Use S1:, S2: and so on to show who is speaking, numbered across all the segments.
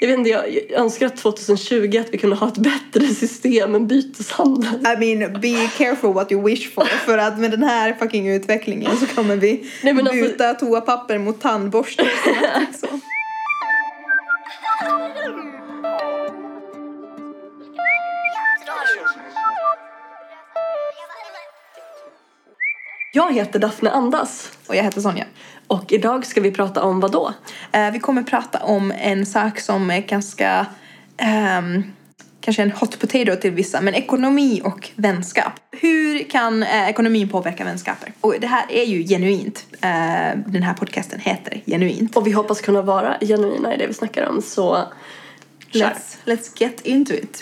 S1: Jag vet inte, jag önskar att 2020 att vi kunde ha ett bättre system än byteshandel.
S2: I mean, be careful what you wish for. För att med den här fucking utvecklingen så kommer vi
S1: Nej, men alltså-
S2: byta toapapper mot tandborste.
S1: Jag heter Daphne Andas
S2: Och jag heter Sonja.
S1: och idag ska vi prata om vad då?
S2: Eh, vi kommer prata om en sak som är ganska... ehm, kanske en hot potato till vissa, men ekonomi och vänskap. Hur kan eh, ekonomin påverka vänskaper? Och det här är ju genuint. Eh, den här podcasten heter Genuint.
S1: Och vi hoppas kunna vara genuina i det vi snackar om så kör.
S2: Let's, let's get into it.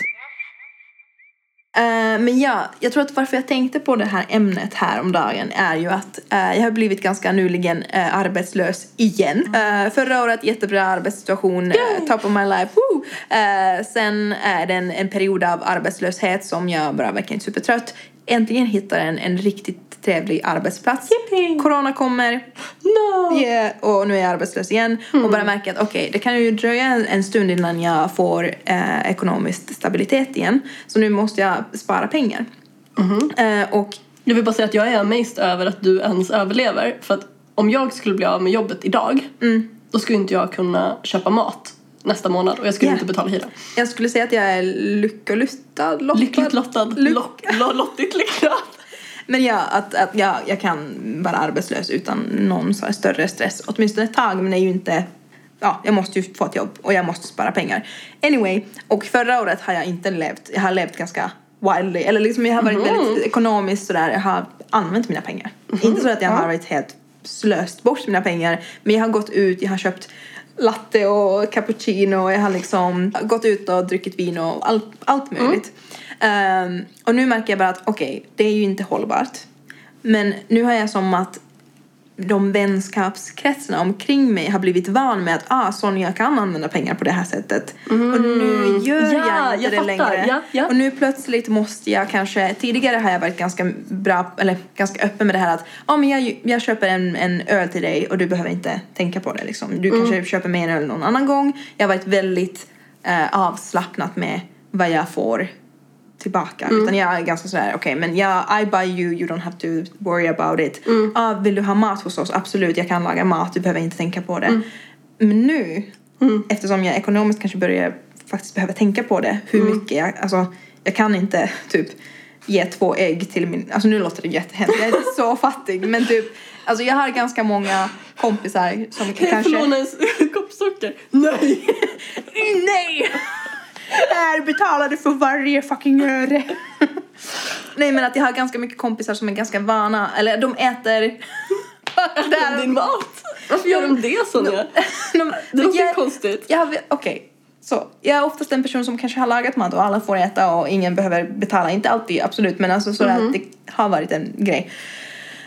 S2: Eh, men ja, jag tror att varför jag tänkte på det här ämnet här om dagen är ju att eh, jag har blivit ganska nyligen uh, arbetslös igen. Eh, förra året jättebra arbetssituation, uh, top of my life, woo! Eh, sen är det en, en period av arbetslöshet som jag bara verkligen supertrött. Äntligen hittar en, en riktigt trevlig arbetsplats.
S1: Yippee!
S2: Corona kommer,
S1: No!
S2: Yeah, och nu är jag arbetslös igen och bara märker att okej, det kan ju dröja en, en stund innan jag får eh, ekonomisk stabilitet igen. Så nu måste jag spara pengar. Eh, och
S1: Jag vill bara säga att jag är amazed över att du ens överlever. För att om jag skulle bli av med jobbet idag då skulle inte jag kunna köpa mat nästa månad och jag skulle
S2: Yeah.
S1: inte betala hyra.
S2: jag skulle säga att jag är lyckolustad, lottad.
S1: Lyckligt lottad.
S2: Lyck-
S1: Lock, lo, lottigt lyckad.
S2: Men ja, att, att jag, jag kan vara arbetslös utan någon så större stress. Åtminstone ett tag, men det är ju inte... Ja, jag måste ju få ett jobb och jag måste spara pengar. Anyway, och förra året har jag inte levt... Jag har levt ganska wildly. Eller liksom jag har varit väldigt ekonomiskt sådär. Jag har använt mina pengar. Inte så att jag har varit helt slöst bort mina pengar. Men jag har gått ut, jag har köpt latte och cappuccino och jag har liksom gått ut och druckit vin och allt, allt möjligt. Ehm, och nu märker jag bara att okej, det är ju inte hållbart. Men nu har jag som att de vänskapskretsarna omkring mig har blivit van med att ah, Sonja kan använda pengar på det här sättet. Och nu gör
S1: Mm. Ja,
S2: jag inte
S1: jag
S2: det
S1: fattar.
S2: längre.
S1: Ja, ja.
S2: Och nu plötsligt måste jag kanske, tidigare har jag varit ganska bra, eller ganska öppen med det här att ah, men jag, jag köper en, en öl till dig och du behöver inte tänka på det liksom. Du kanske köper mer öl någon annan gång. Jag har varit väldigt eh, avslappnat med vad jag får tillbaka. Utan jag är ganska sådär, okej men jag, I buy you, you don't have to worry about it. Ah, vill du ha mat hos oss? Absolut, jag kan laga mat, du behöver inte tänka på det. Men nu, eftersom jag ekonomiskt kanske börjar faktiskt behöva tänka på det, hur mycket jag, alltså jag kan inte typ ge två ägg till min, alltså nu låter det jättehemskt, jag är så fattig men typ, alltså jag har ganska många kompisar som
S1: Kan jag
S2: kanske...
S1: få låna en kopp socker? Nej!
S2: Nej! Här betalar du för varje fucking öre. Nej men att jag har ganska mycket kompisar som är ganska vana, eller de äter...
S1: Äter din mat? Varför gör de det Sonja?
S2: de,
S1: Det låter
S2: jag,
S1: konstigt.
S2: jag Okej, så jag är oftast en person som kanske har lagat mat och alla får äta och ingen behöver betala. Inte alltid, absolut, men alltså så att det har varit en grej.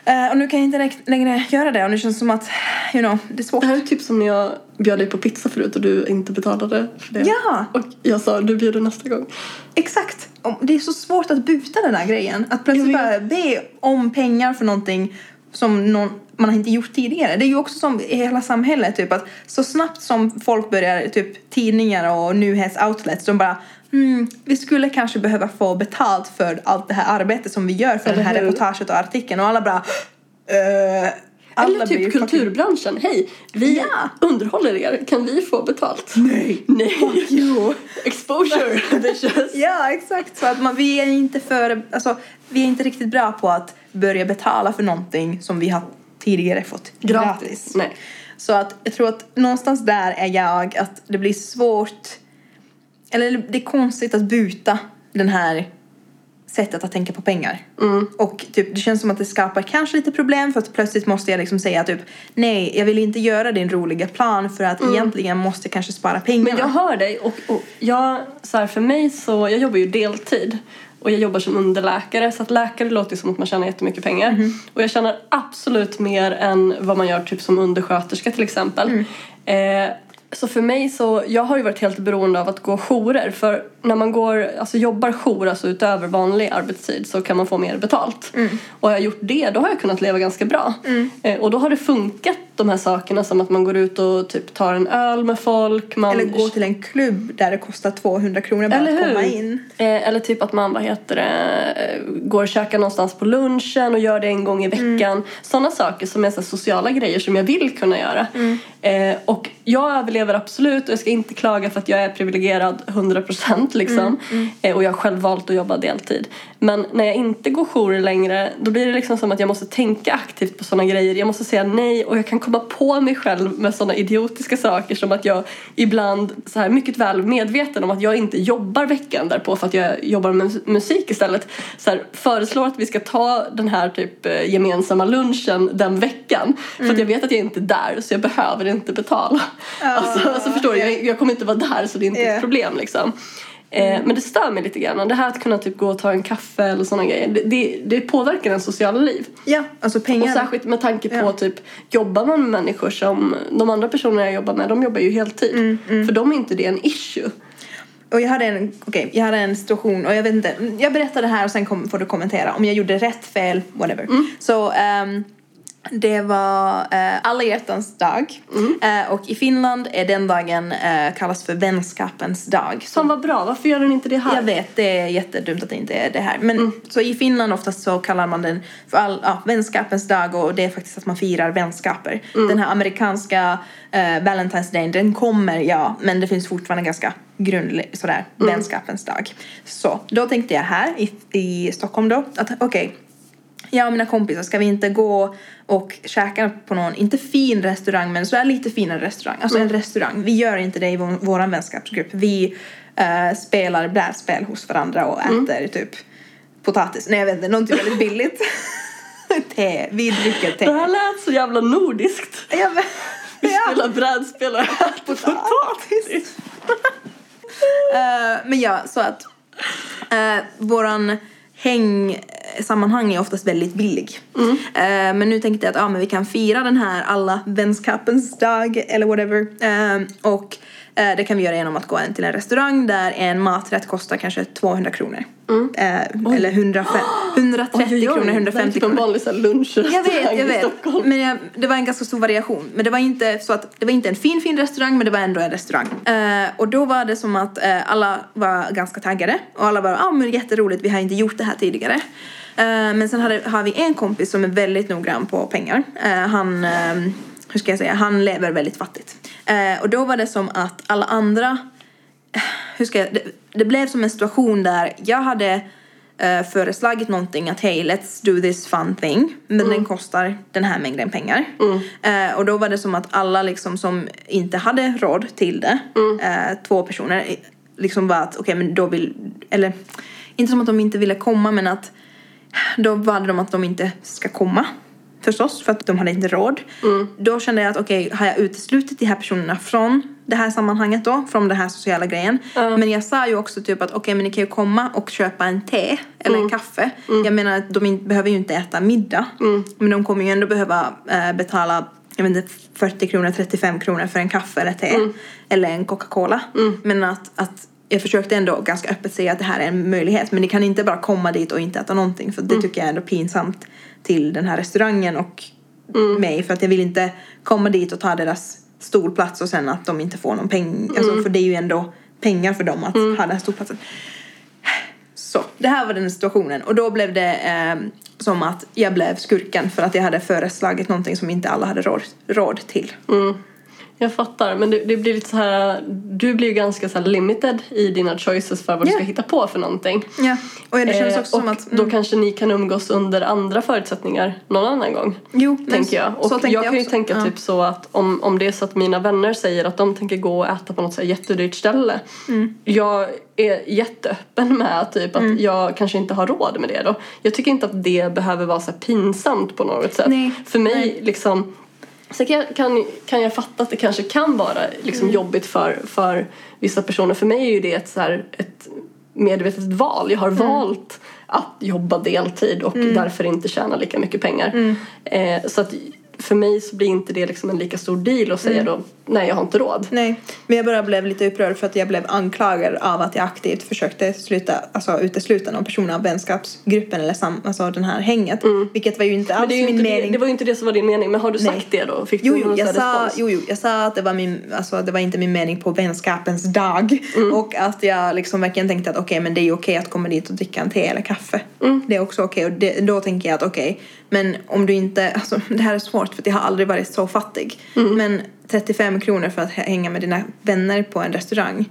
S2: Eh, och nu kan jag inte längre göra det och nu känns det som att, you know, det är svårt.
S1: Det här är typ som när jag bjöd dig på pizza förut och du inte betalade för det.
S2: Ja.
S1: Och jag sa du bjuder nästa gång.
S2: Exakt! Det är så svårt att buta den här grejen. Att plötsligt bara be om pengar för någonting som någon, man har inte gjort tidigare. Det är ju också som i hela samhället, typ att så snabbt som folk börjar, typ tidningar och nyhetsoutlets, de bara hmm, vi skulle kanske behöva få betalt för allt det här arbetet som vi gör för
S1: Eller
S2: det här
S1: hur?
S2: reportaget och artikeln och alla bara alla
S1: Eller typ
S2: fucking-
S1: kulturbranschen. Hej, vi
S2: Ja.
S1: underhåller er. Kan vi få betalt?
S2: Nej!
S1: Nej.
S2: Jo!
S1: Exposure, bitches.
S2: Ja, exakt. Så att man, vi är inte för, alltså, vi är inte riktigt bra på att börja betala för någonting som vi har tidigare fått gratis.
S1: Nej.
S2: Så att jag tror att någonstans där är jag att det blir svårt, eller det är konstigt att byta den här sättet att tänka på pengar. Och typ, det känns som att det skapar kanske lite problem för att plötsligt måste jag liksom säga typ nej, jag vill inte göra din roliga plan för att egentligen måste jag kanske spara pengarna.
S1: Men jag hör dig och, och jag, så här, för mig så, jag jobbar ju deltid och jag jobbar som underläkare så att läkare låter som att man tjänar jättemycket pengar. Och jag tjänar absolut mer än vad man gör typ som undersköterska till exempel. Eh, Så för mig så, jag har ju varit helt beroende av att gå jourer för när man går, alltså jobbar jour, alltså utöver vanlig arbetstid så kan man få mer betalt. Och har jag gjort det då har jag kunnat leva ganska bra. Eh, och då har det funkat de här sakerna som att man går ut och typ tar en öl med folk. Man
S2: Eller gå till en klubb där det kostar 200 kronor bara
S1: eller
S2: att
S1: hur?
S2: komma in.
S1: Eh, eller typ att man vad heter det, går och käkar någonstans på lunchen och gör det en gång i veckan. Sådana saker som är så sociala grejer som jag vill kunna göra. Eh, och jag överlever absolut och jag ska inte klaga för att jag är privilegierad 100% liksom. Eh, och jag har själv valt att jobba deltid. Men när jag inte går jourer längre då blir det liksom som att jag måste tänka aktivt på sådana grejer. Jag måste säga nej och jag kan komma på mig själv med sådana idiotiska saker som att jag ibland så här mycket väl medveten om att jag inte jobbar veckan därpå för att jag jobbar med mus- musik istället. Så här, föreslår att vi ska ta den här typ eh, gemensamma lunchen den veckan för att jag vet att jag inte är där så jag behöver inte betala. Alltså, alltså förstår du, jag, jag kommer inte vara där så det är inte
S2: Ja.
S1: ett problem liksom. Eh, Men det stör mig lite grann. Det här att kunna typ gå och ta en kaffe eller sådana grejer. Det, det, det påverkar ens sociala liv.
S2: Ja, alltså
S1: Och
S2: pengar.
S1: särskilt med tanke på
S2: Ja.
S1: typ jobbar man med människor som de andra personerna jag jobbar med de jobbar ju heltid.
S2: Mm,
S1: För dem är inte det en issue.
S2: Och jag hade en, okej, jag hade en situation och jag vet inte, jag berättar det här och sen kom, får du kommentera om jag gjorde rätt, fel, whatever. Så ehm, det var eh, alla hjärtans dag Eh, och i Finland är den dagen eh, kallas för vänskapens dag.
S1: Som var bra, varför gör den inte det här?
S2: jag vet, det är jättedumt att det inte är det här. Men så i Finland oftast så kallar man den för all, ja, vänskapens dag och det är faktiskt att man firar vänskaper. Den här amerikanska eh, Valentine's Day, den kommer ja, men det finns fortfarande ganska grundlig sådär vänskapens dag. Så då tänkte jag här i, i Stockholm då att okej, jag och mina kompisar, ska vi inte gå och käka på någon, inte fin restaurang men så är lite finare restaurang, alltså en restaurang. Vi gör inte det i vår, vår vänskapsgrupp. Vi eh, spelar brädspel hos varandra och äter typ potatis, nej jag vet inte, någonting väldigt billigt. te, vi dricker te.
S1: Det här lät så jävla nordiskt.
S2: Jag vet,
S1: Vi
S2: ja.
S1: spelar brädspel och äter potatis.
S2: Eh, men ja, så att uh, våran hängsammanhang är oftast väldigt billig. Eh, men nu tänkte jag att ah, men vi kan fira den här alla vänskapens dag eller whatever. Eh, och eh, det kan vi göra genom att gå in till en restaurang där en maträtt kostar kanske 200 kronor. Eh, eller 105, 130 kronor, 150
S1: Det är typ en
S2: kronor.
S1: lunchrestaurang
S2: Jag vet, jag vet. Men jag, det var en ganska stor variation. Men det var inte så att det var inte en fin fin restaurang men det var ändå en restaurang. Och då var det som att alla var ganska taggade och alla var ah men jätteroligt vi har inte gjort det här tidigare. Eh, men sen hade, har vi en kompis som är väldigt noggrann på pengar. Eh, han, eh, hur ska jag säga, han lever väldigt fattigt. Och då var det som att alla andra hur ska jag, det, det blev som en situation där jag hade eh, föreslagit någonting att hej let's do this fun thing men den kostar den här mängden pengar. Eh, och då var det som att alla liksom som inte hade råd till det, eh, två personer, liksom var att okej men då vill, eller inte som att de inte ville komma men att då var det de att de inte ska komma förstås för att de hade inte råd. Då kände jag att okej, har jag uteslutit de här personerna från det här sammanhanget då, från den här sociala grejen. Men jag sa ju också typ att okej, men ni kan ju komma och köpa en te eller en kaffe. Jag menar att de in, behöver ju inte äta middag. Men de kommer ju ändå behöva eh, betala jag vet inte, 40 kronor, 35 kronor för en kaffe eller te. Eller en Coca-Cola. Men att, att jag försökte ändå ganska öppet säga att det här är en möjlighet. Men ni kan inte bara komma dit och inte äta någonting. För det tycker jag är ändå pinsamt till den här restaurangen och mig. För att jag vill inte komma dit och ta deras stolplats och sen att de inte får någon peng. Alltså, för det är ju ändå pengar för dem att ha den här stolplatsen. Så, det här var den situationen. Och då blev det eh, som att jag blev skurken för att jag hade föreslagit någonting som inte alla hade råd, råd till.
S1: Jag fattar, men det, det blir lite så här, du blir ju ganska så limited i dina choices för vad du
S2: Ja.
S1: ska hitta på för någonting.
S2: Ja, och det känns
S1: Eh,
S2: också
S1: och
S2: som att...
S1: då kanske ni kan umgås under andra förutsättningar någon annan gång.
S2: Jo,
S1: tänker jag.
S2: så
S1: Och
S2: tänkte
S1: jag kan ju tänka
S2: Ja.
S1: typ så att om, om det är så att mina vänner säger att de tänker gå och äta på något så här jättedyrt ställe.
S2: Mm.
S1: Jag är jätteöppen med typ
S2: Mm.
S1: att jag kanske inte har råd med det då. Jag tycker inte att det behöver vara så pinsamt på något sätt.
S2: Nej.
S1: För mig liksom Sen kan, jag- kan, kan jag fatta att det kanske kan vara liksom
S2: Mm.
S1: jobbigt för, för vissa personer. För mig är ju det ett, så här, ett medvetet val. Jag har
S2: Mm.
S1: valt att jobba deltid och därför inte tjäna lika mycket pengar.
S2: Mm.
S1: Eh, så att för mig så blir inte det liksom en lika stor deal att säga då nej jag har inte råd.
S2: Nej, men jag bara blev lite upprörd för att jag blev anklagad av att jag aktivt försökte sluta, alltså utesluta någon person av vänskapsgruppen eller sam, alltså den här hänget. Vilket var ju inte alls
S1: det, ju
S2: min
S1: inte det,
S2: mening.
S1: det var ju inte det som var din mening men har du
S2: Nej.
S1: sagt det då? Fick
S2: Jo,
S1: du någon
S2: jag sa,
S1: respons?
S2: jo, jo, jag sa att det var, min, alltså, det var inte min mening på vänskapens dag.
S1: Mm.
S2: Och att jag liksom verkligen tänkte att okej, men det är ju okej att komma dit och dricka en te eller kaffe.
S1: Mm.
S2: Det är också okej. Och det, då tänker jag att okej, men om du inte, alltså det här är svårt för jag har aldrig varit så fattig.
S1: Mm.
S2: Men 35 kronor för att hänga med dina vänner på en restaurang.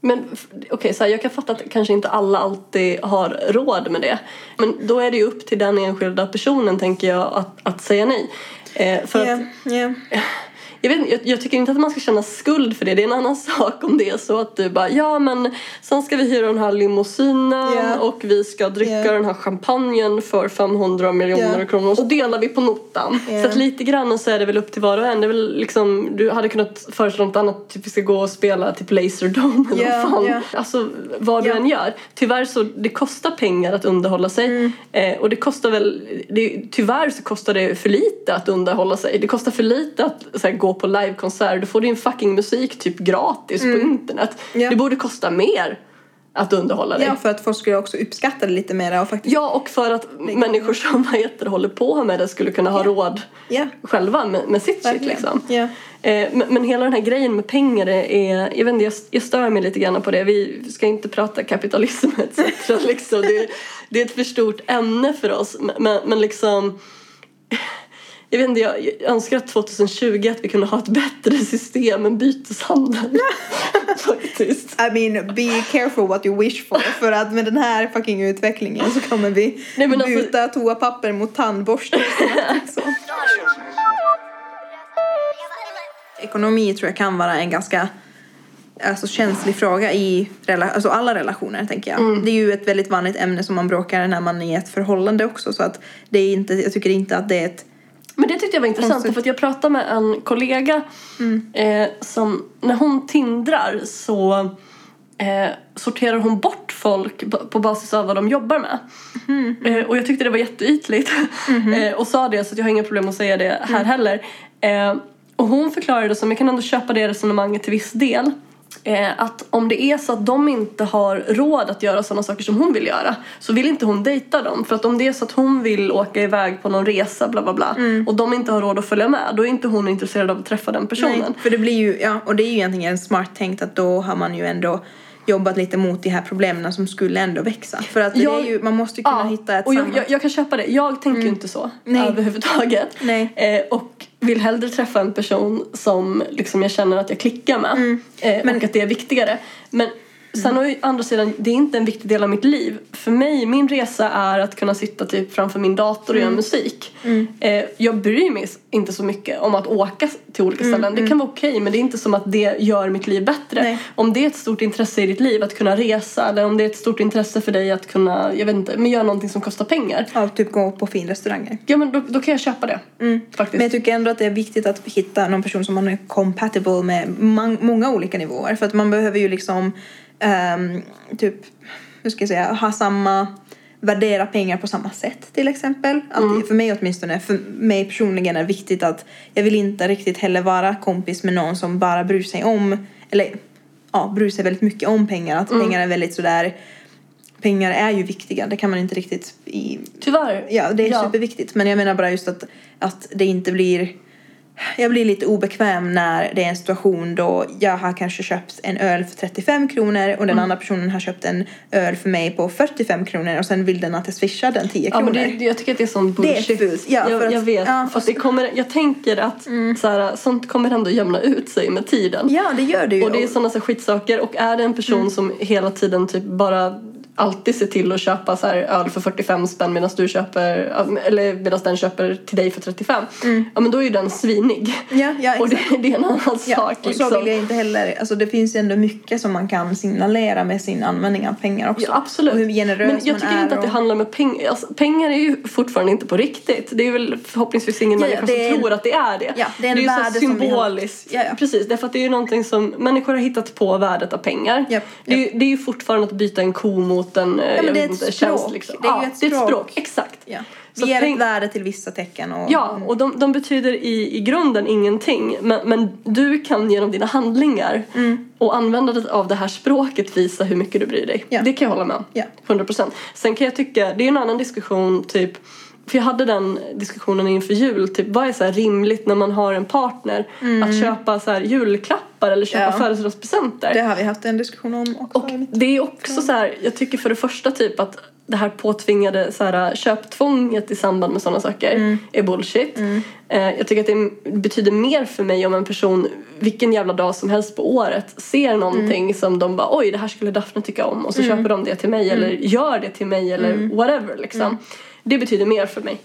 S1: Men f- okej, så här, jag kan fatta att kanske inte alla alltid har råd med det. Men då är det ju upp till den enskilda personen, tänker jag, att, att säga nej. Eh, för
S2: Ja,
S1: att,
S2: ja.
S1: Jag, vet, jag, jag tycker inte att man ska känna skuld för det. Det är en annan sak om det är så att du bara ja men sen ska vi hyra den här limousinen
S2: Ja.
S1: och vi ska dricka
S2: Ja.
S1: den här champagnen för 500 miljoner
S2: Ja.
S1: kronor och så delar vi på notan. Så att lite grann så är det väl upp till var och en. Det är väl liksom, du hade kunnat föreslå något annat, typ vi ska gå och spela typ Laserdome eller
S2: Ja,
S1: vad fan. Alltså vad du än gör. Tyvärr så det kostar pengar att underhålla sig.
S2: Mm.
S1: Eh, och det kostar väl, det, tyvärr så kostar det för lite att underhålla sig. Det kostar för lite att så här, gå på livekonsert. Du får din fucking musik typ gratis på internet.
S2: Mm. Ja.
S1: Det borde kosta mer att underhålla dig.
S2: ja, för att folk skulle också uppskatta det lite mer och faktiskt
S1: Ja, och för att människor som vad heter, håller på med det skulle kunna ha råd
S2: Ja.
S1: själva med, med sitt shit liksom. Eh, men, men hela den här grejen med pengar är, jag vet inte, jag, jag stör mig lite grann på det. Vi ska inte prata kapitalism etc. liksom. det, det är ett för stort ämne för oss. Men, men liksom, jag vet inte, jag, jag önskar att 2020 att vi kunde ha ett bättre system än byteshandel. Faktiskt.
S2: I mean, be careful what you wish for. För att med den här fucking utvecklingen så kommer vi
S1: Nej, men alltså-
S2: byta toapapper mot tandborste. så. Ekonomi tror jag kan vara en ganska alltså, känslig fråga i rela- alltså, alla relationer, tänker jag.
S1: Mm.
S2: Det är ju ett väldigt vanligt ämne som man bråkar när man är i ett förhållande också. Så att det är inte, jag tycker inte att det är ett...
S1: Men det tyckte jag var intressant
S2: Konstigt.
S1: för jag pratade med en kollega eh, som när hon tindrar så eh, sorterar hon bort folk på basis av vad de jobbar med. Eh, och jag tyckte det var jätteytligt eh, och sa det så jag har inga problem att säga det här heller. Eh, och hon förklarade det som, jag kan ändå köpa det resonemanget till viss del. Eh, att om det är så att de inte har råd att göra sådana saker som hon vill göra så vill inte hon dejta dem. För att om det är så att hon vill åka iväg på någon resa bla bla bla och de inte har råd att följa med då är inte hon intresserad av att träffa den personen.
S2: Nej, för det blir ju, ja, och det är ju egentligen smart tänkt att då har man ju ändå jobbat lite mot de här problemen som skulle ändå växa. För att
S1: Jag-
S2: ju, man måste ju kunna hitta ett
S1: och jag, jag, jag kan köpa det. Jag tänker ju inte så
S2: Nej.
S1: överhuvudtaget.
S2: Nej.
S1: Eh, och vill hellre träffa en person som liksom jag känner att jag klickar med. Eh, och att det är viktigare. Men sen har ju andra sidan, det är inte en viktig del av mitt liv. För mig, min resa är att kunna sitta typ framför min dator och göra musik. Eh, jag bryr mig inte så mycket om att åka till olika ställen. Det kan vara okej men det är inte som att det gör mitt liv bättre.
S2: Nej.
S1: Om det är ett stort intresse i ditt liv att kunna resa eller om det är ett stort intresse för dig att kunna, jag vet inte, men göra någonting som kostar pengar.
S2: Ja, typ gå på finrestauranger.
S1: Ja men då, då kan jag köpa det. Faktiskt.
S2: Men jag tycker ändå att det är viktigt att hitta någon person som man är compatible med många olika nivåer. För att man behöver ju liksom ehm, typ, hur ska jag säga, ha samma värdera pengar på samma sätt till exempel. Att För mig åtminstone, för mig personligen är det viktigt att jag vill inte riktigt heller vara kompis med någon som bara bryr sig om, eller ja, bryr sig väldigt mycket om pengar. Att pengar är väldigt sådär, pengar är ju viktiga, det kan man inte riktigt i
S1: Tyvärr.
S2: Ja, det är superviktigt. Men jag menar bara just att, att det inte blir... Jag blir lite obekväm när det är en situation då jag har kanske köpt en öl för 35 kronor och den andra personen har köpt en öl för mig på 45 kronor och sen vill den att jag swishar den 10
S1: Ja,
S2: kronor.
S1: men det, jag tycker att det är sån
S2: Det är
S1: bullshit.
S2: fult. Ja, för
S1: jag,
S2: att-
S1: jag vet.
S2: ja,
S1: fast det kommer, jag tänker att så här, sånt kommer ändå jämna ut sig med tiden.
S2: Ja, det gör det ju.
S1: Och det är sådana så skitsaker. Och är det en person som hela tiden typ bara alltid ser till att köpa så här öl för 45 spänn medan du köper, eller medan den köper till dig för 35. Ja men då är ju den svinig.
S2: Ja, ja,
S1: och det, det är en annan
S2: Ja,
S1: sak
S2: och så
S1: liksom.
S2: vill jag inte heller, alltså det finns ju ändå mycket som man kan signalera med sin användning av pengar också.
S1: Ja, absolut.
S2: Och hur generös
S1: Men jag
S2: man
S1: tycker
S2: är
S1: inte att det
S2: och-
S1: handlar med pengar. Alltså, pengar är ju fortfarande inte på riktigt. Det är väl förhoppningsvis ingen
S2: Ja,
S1: människa
S2: det
S1: som
S2: är en-
S1: tror att det är det.
S2: Ja, det är en
S1: ju så
S2: värde som vi har-
S1: symboliskt.
S2: Ja.
S1: Precis, därför att det är ju någonting som människor har hittat på värdet av pengar.
S2: Japp,
S1: Det, är ju, det är ju fortfarande att byta en ko mot en ja,
S2: men
S1: jag
S2: det är ett
S1: inte,
S2: språk.
S1: tjänst. Liksom.
S2: Det är ju
S1: ja,
S2: ett
S1: det är ett
S2: språk.
S1: språk. Exakt.
S2: Ja.
S1: Så
S2: Vi ger
S1: tänk-
S2: ett värde till vissa tecken och...
S1: Ja, och de, de betyder i, i grunden ingenting. Men, men du kan genom dina handlingar och användandet av det här språket visa hur mycket du bryr dig.
S2: Ja.
S1: Det kan jag hålla med om.
S2: Ja.
S1: 100%. Sen kan jag tycka, det är en annan diskussion typ för jag hade den diskussionen inför jul, typ vad är så här rimligt när man har en partner att köpa så julklappar eller köpa
S2: Ja.
S1: födelsedagspresenter?
S2: Det har vi haft en diskussion om också.
S1: Och det är också så här, jag tycker för det första typ att det här påtvingade så här, köptvånget i samband med sådana saker är bullshit. Eh, jag tycker att det betyder mer för mig om en person vilken jävla dag som helst på året ser någonting som de bara oj det här skulle Daphne tycka om och så köper de det till mig eller gör det till mig eller whatever liksom. Det betyder mer för mig.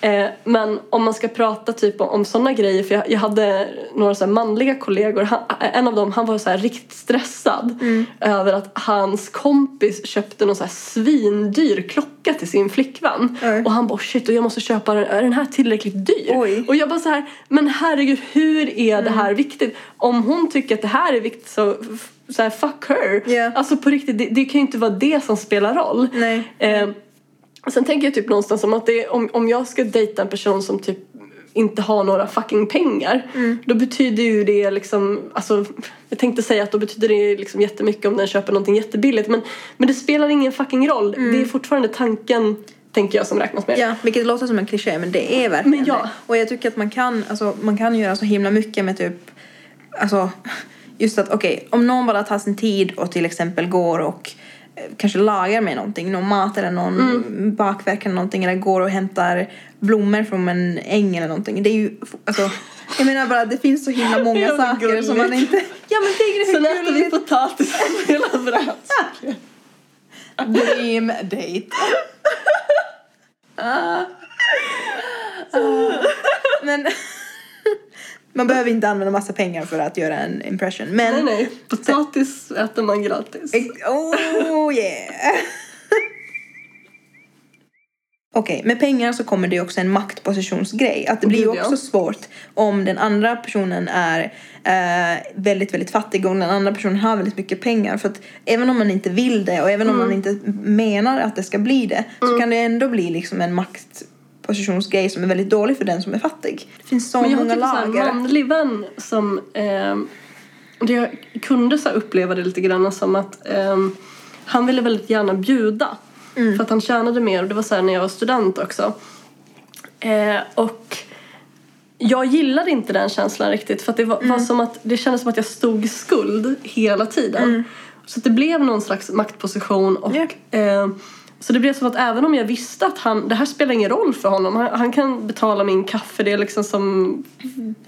S1: Eh, men om man ska prata typ om, om sådana grejer, för jag, jag hade några så manliga kollegor, han, en av dem han var så här riktigt stressad över att hans kompis köpte någon så här svindyr klocka till sin flickvän.
S2: Oj.
S1: Och han bara shit och jag måste köpa den, är den här tillräckligt dyr?
S2: Oj.
S1: Och jag bara så här, men herregud hur är det här viktigt? Om hon tycker att det här är viktigt så, så här, fuck her.
S2: Ja.
S1: Alltså på riktigt, det, det kan ju inte vara det som spelar roll. Eh, sen tänker jag typ någonstans som att det, om, om jag ska dejta en person som typ inte har några fucking pengar då betyder ju det liksom, alltså jag tänkte säga att då betyder det liksom jättemycket om den köper någonting jättebilligt men, men det spelar ingen fucking roll. Det är fortfarande tanken, tänker jag, som räknas med.
S2: Ja, vilket låter som en kliché men det är verkligen
S1: Men ja.
S2: det. Och jag tycker att man kan, alltså, man kan göra så himla mycket med typ, alltså just att okej, om någon bara tar sin tid och till exempel går och kanske lagar med någonting, någon mat eller någon
S1: Mm.
S2: bakverk eller någonting eller går och hämtar blommor från en äng eller någonting. Det är ju, alltså, jag menar bara det finns så himla många
S1: Ja,
S2: saker som man
S1: gulligt.
S2: inte... Ja men tänk dig hur
S1: äter vi
S2: gulligt!
S1: potatis spelar brädspel.
S2: Dream date. Ah. Men man behöver inte använda massa pengar för att göra en impression. Men
S1: Nej nej, potatis äter man gratis.
S2: Oh yeah! Okej, med pengar så kommer det också en maktpositionsgrej. Att det blir ju
S1: Gud, ja.
S2: också svårt om den andra personen är eh, väldigt, väldigt fattig och den andra personen har väldigt mycket pengar. För att även om man inte vill det och även om
S1: Mm.
S2: man inte menar att det ska bli det så kan det ändå bli liksom en maktpositionsgrej som är väldigt dålig för den som är fattig. Det finns så
S1: Men jag har
S2: många
S1: typ så en
S2: lager.
S1: manlig vän som eh, jag kunde så uppleva det lite grann som att eh, han ville väldigt gärna bjuda
S2: Mm.
S1: för att han tjänade mer och det var så när jag var student också. Eh, och jag gillade inte den känslan riktigt för det var,
S2: Mm.
S1: var som att det kändes som att jag stod i skuld hela tiden. Så att det blev någon slags maktposition och
S2: Ja.
S1: eh, så det blev som att även om jag visste att han, det här spelar ingen roll för honom. Han, han kan betala min kaffe, det är liksom som...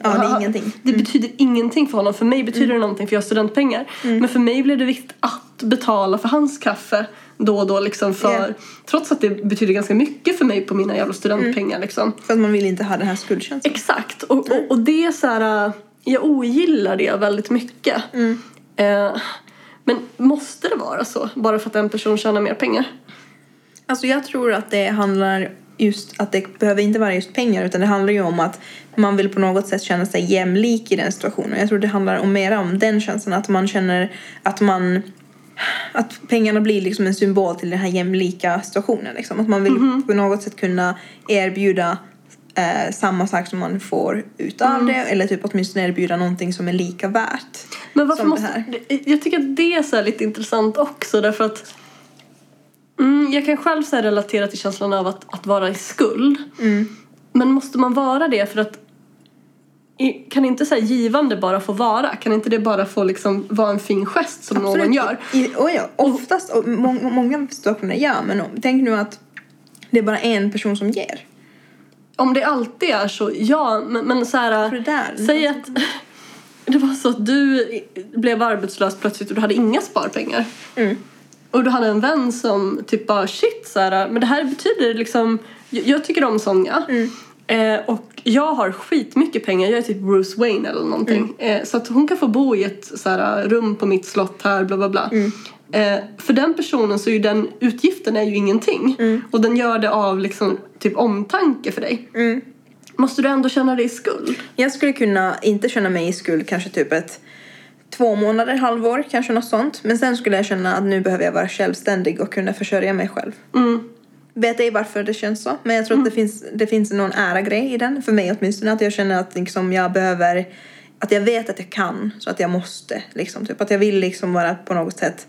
S2: Ja, det är ingenting.
S1: Det betyder ingenting för honom. För mig betyder det någonting för jag har studentpengar. Men för mig blev det viktigt att betala för hans kaffe då och då liksom för...
S2: Ja.
S1: Trots att det betyder ganska mycket för mig på mina jävla studentpengar liksom.
S2: För att man vill inte ha den här skuldkänslan.
S1: Exakt. Och, och, och det är så här... Jag ogillar det väldigt mycket. Eh, men måste det vara så? Bara för att en person tjänar mer pengar?
S2: Alltså jag tror att det handlar just att det behöver inte vara just pengar utan det handlar ju om att man vill på något sätt känna sig jämlik i den situationen. Jag tror det handlar om mer om den känslan att man känner att man att pengarna blir liksom en symbol till den här jämlika situationen. Liksom. Att man vill på något sätt kunna erbjuda eh, samma sak som man får utav det eller typ åtminstone erbjuda någonting som är lika värt.
S1: Men varför måste... Jag tycker att det är så lite intressant också därför att mm, jag kan själv så relatera till känslan av att, att vara i skuld.
S2: Mm.
S1: Men måste man vara det för att kan inte så givande bara få vara? Kan inte det bara få liksom vara en fin gest som någon
S2: Absolut.
S1: gör?
S2: I, oh ja, oftast, och må, många situationer ja, men tänk nu att det är bara en person som ger.
S1: Om det alltid är så, ja. Men, men så här,
S2: det där-
S1: säg att det var så att du blev arbetslös plötsligt och du hade inga sparpengar.
S2: Mm.
S1: Och du hade en vän som typ bara shit så här, men det här betyder liksom, jag, jag tycker om Sonja.
S2: Mm.
S1: Eh, och jag har skitmycket pengar, jag är typ Bruce Wayne eller någonting.
S2: Mm.
S1: Eh, så att hon kan få bo i ett så här, rum på mitt slott här, bla bla bla.
S2: Mm.
S1: Eh, för den personen så är ju den utgiften är ju ingenting.
S2: Mm.
S1: Och den gör det av liksom typ omtanke för dig.
S2: Mm.
S1: Måste du ändå känna dig i skuld?
S2: Jag skulle kunna inte känna mig i skuld kanske typ ett två månader, halvår, kanske något sånt. Men sen skulle jag känna att nu behöver jag vara självständig och kunna försörja mig själv.
S1: Mm.
S2: vet ej varför det känns så. Men jag tror att det finns, det finns någon ära-grej i den. För mig åtminstone. Att jag känner att liksom jag behöver... Att jag vet att jag kan. Så att jag måste. Liksom, typ. Att jag vill liksom vara på något sätt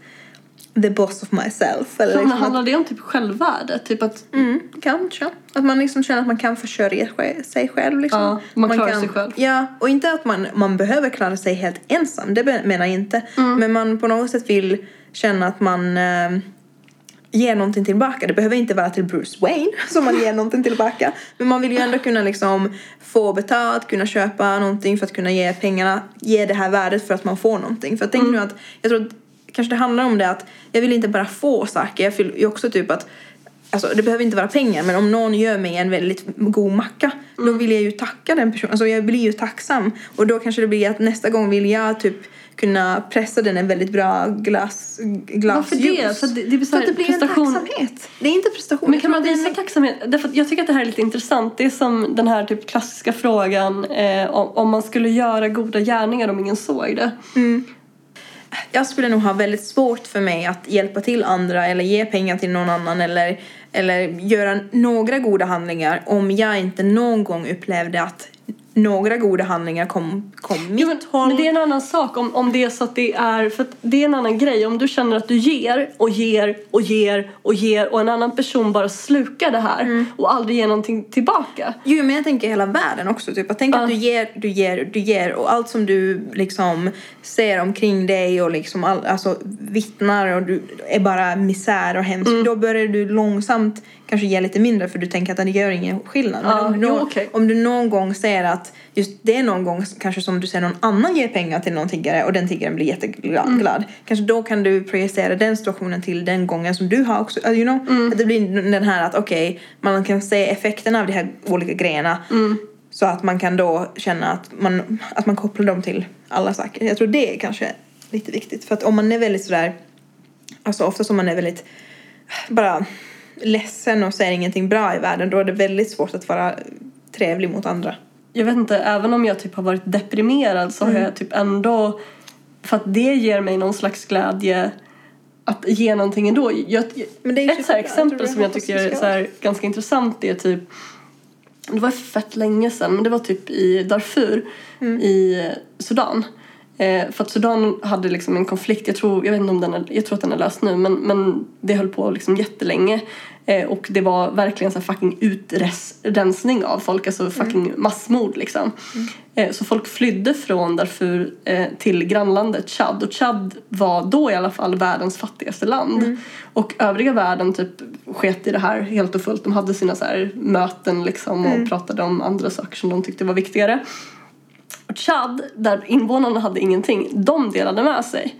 S2: the boss of myself. Eller
S1: Men
S2: liksom att,
S1: handlar det om typ självvärde? Typ att
S2: mm, kanske. Att man liksom känner att man kan försörja sig själv. Liksom.
S1: Ja, man klarar
S2: kan,
S1: sig själv.
S2: Ja, och inte att man, man behöver klara sig helt ensam. Det menar jag inte.
S1: Mm.
S2: Men man på något sätt vill känna att man eh, ger någonting tillbaka. Det behöver inte vara till Bruce Wayne som man ger någonting tillbaka. Men man vill ju ändå kunna liksom få betalt, kunna köpa någonting för att kunna ge pengarna, ge det här värdet för att man får någonting. För jag tänker nu att, jag tror att kanske det handlar om det att jag vill inte bara få saker, jag vill ju också typ att Alltså det behöver inte vara pengar men om någon gör mig en väldigt god macka då vill jag ju tacka den personen. Alltså jag blir ju tacksam. Och då kanske det blir att nästa gång vill jag typ kunna pressa den en väldigt bra glass,
S1: Varför det? För det, det blir så
S2: att det blir
S1: prestation.
S2: en tacksamhet. Det är inte prestation.
S1: Men kan man visa tacksamhet? Därför att jag tycker att det här är lite intressant. Det är som den här typ klassiska frågan eh, om, om man skulle göra goda gärningar om ingen såg det
S2: jag skulle nog ha väldigt svårt för mig att hjälpa till andra eller ge pengar till någon annan eller, eller göra några goda handlingar om jag inte någon gång upplevde att några goda handlingar kom, kom mitt
S1: Jo, men,
S2: håll.
S1: men det är en annan sak om, om det är så att det är, för det är en annan grej. Om du känner att du ger och ger och ger och ger och en annan person bara slukar det här
S2: Mm.
S1: och aldrig ger någonting tillbaka.
S2: Jo, men jag tänker hela världen också. Typ. Jag tänker
S1: Ja.
S2: att du ger, du ger, du ger och allt som du liksom ser omkring dig och liksom all, alltså, vittnar och du är bara misär och hemskt.
S1: Mm.
S2: Då börjar du långsamt kanske ge lite mindre för du tänker att det gör ingen skillnad. Men
S1: Ja,
S2: om, du
S1: jo, okej.
S2: om du någon gång ser att just det någon gång kanske som du ser någon annan ge pengar till någon tiggare och den tiggaren blir jätteglad.
S1: Mm.
S2: Kanske då kan du projicera den situationen till den gången som du har också. uh, You know?
S1: Mm.
S2: Att det blir den här att okej, man kan se effekterna av de här olika grejerna.
S1: Mm.
S2: Så att man kan då känna att man, att man kopplar dem till alla saker. Jag tror det är kanske lite viktigt. För att om man är väldigt sådär, alltså ofta som man är väldigt bara ledsen och ser ingenting bra i världen då är det väldigt svårt att vara trevlig mot andra.
S1: Jag vet inte, även om jag typ har varit deprimerad så
S2: Mm.
S1: har jag typ ändå, för att det ger mig någon slags glädje att ge någonting ändå. Jag,
S2: Men det är ju
S1: ett så
S2: superbra. Jag
S1: exempel
S2: det
S1: som jag tycker är så här ganska intressant är typ det var fett länge sedan, men det var typ i Darfur
S2: Mm.
S1: i Sudan. Eh, för att Sudan hade liksom en konflikt, jag tror, jag vet inte om den är, jag tror att den är löst nu, men, men det höll på liksom jättelänge. Eh, och det var verkligen så fucking utrensning av folk, alltså fucking massmord liksom. Eh, så folk flydde från Darfur eh, till grannlandet Chad och Chad var då i alla fall världens fattigaste land. Och övriga världen typ sket i det här helt och fullt. De hade sina så möten liksom och pratade om andra saker som de tyckte var viktigare. Och Chad, där invånarna hade ingenting, de delade med sig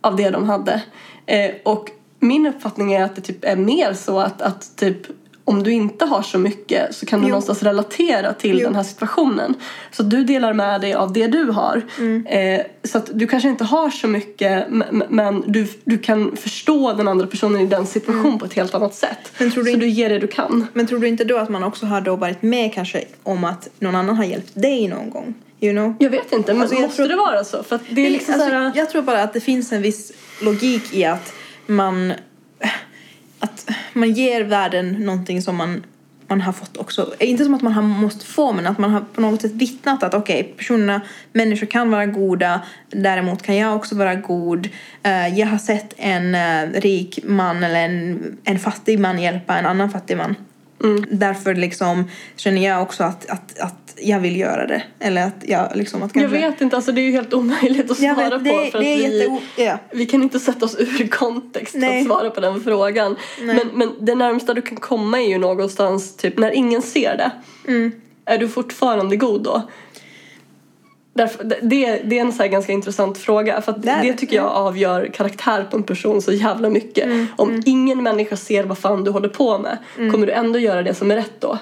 S1: av det de hade. Eh, och min uppfattning är att det typ är mer så att, att typ om du inte har så mycket så kan du
S2: Jo.
S1: någonstans relatera till
S2: Jo.
S1: den här situationen. Så du delar med dig av det du har.
S2: Mm.
S1: Eh, så att du kanske inte har så mycket men du, du kan förstå den andra personen i den situation på ett helt annat sätt.
S2: Mm. Men tror du
S1: så
S2: inte-
S1: du ger det du kan.
S2: Men tror du inte då att man också har då varit med kanske om att någon annan har hjälpt dig någon gång? You know?
S1: Jag vet inte, men
S2: Alltså,
S1: måste
S2: tror-
S1: det vara så? För det är liksom
S2: alltså,
S1: så här,
S2: Jag tror bara att det finns en viss logik i att man, att man ger världen någonting som man, man har fått också. Inte som att man har måste få men att man har på något sätt vittnat att okej, personerna, människor kan vara goda däremot kan jag också vara god. Eh, jag har sett en eh, rik man eller en, en fattig man hjälpa en annan fattig man.
S1: Mm.
S2: Därför liksom känner jag också att, att, att jag vill göra det. Eller att jag liksom att
S1: Jag
S2: kanske...
S1: vet inte, alltså det är ju helt omöjligt att
S2: Jag
S1: svara
S2: vet, det,
S1: på
S2: är-
S1: för att
S2: det
S1: vi.
S2: Ja.
S1: vi kan inte sätta oss ur kontext för att svara på den frågan.
S2: Nej.
S1: Men, men det närmsta du kan komma är ju någonstans typ när ingen ser det.
S2: Mm.
S1: Är du fortfarande god då? Därför, det, det är en så ganska intressant fråga för
S2: Det
S1: det
S2: det,
S1: tycker jag avgör karaktär på en person så jävla mycket.
S2: Mm,
S1: Om ingen människa ser vad fan du håller på med kommer du ändå göra det som är rätt då?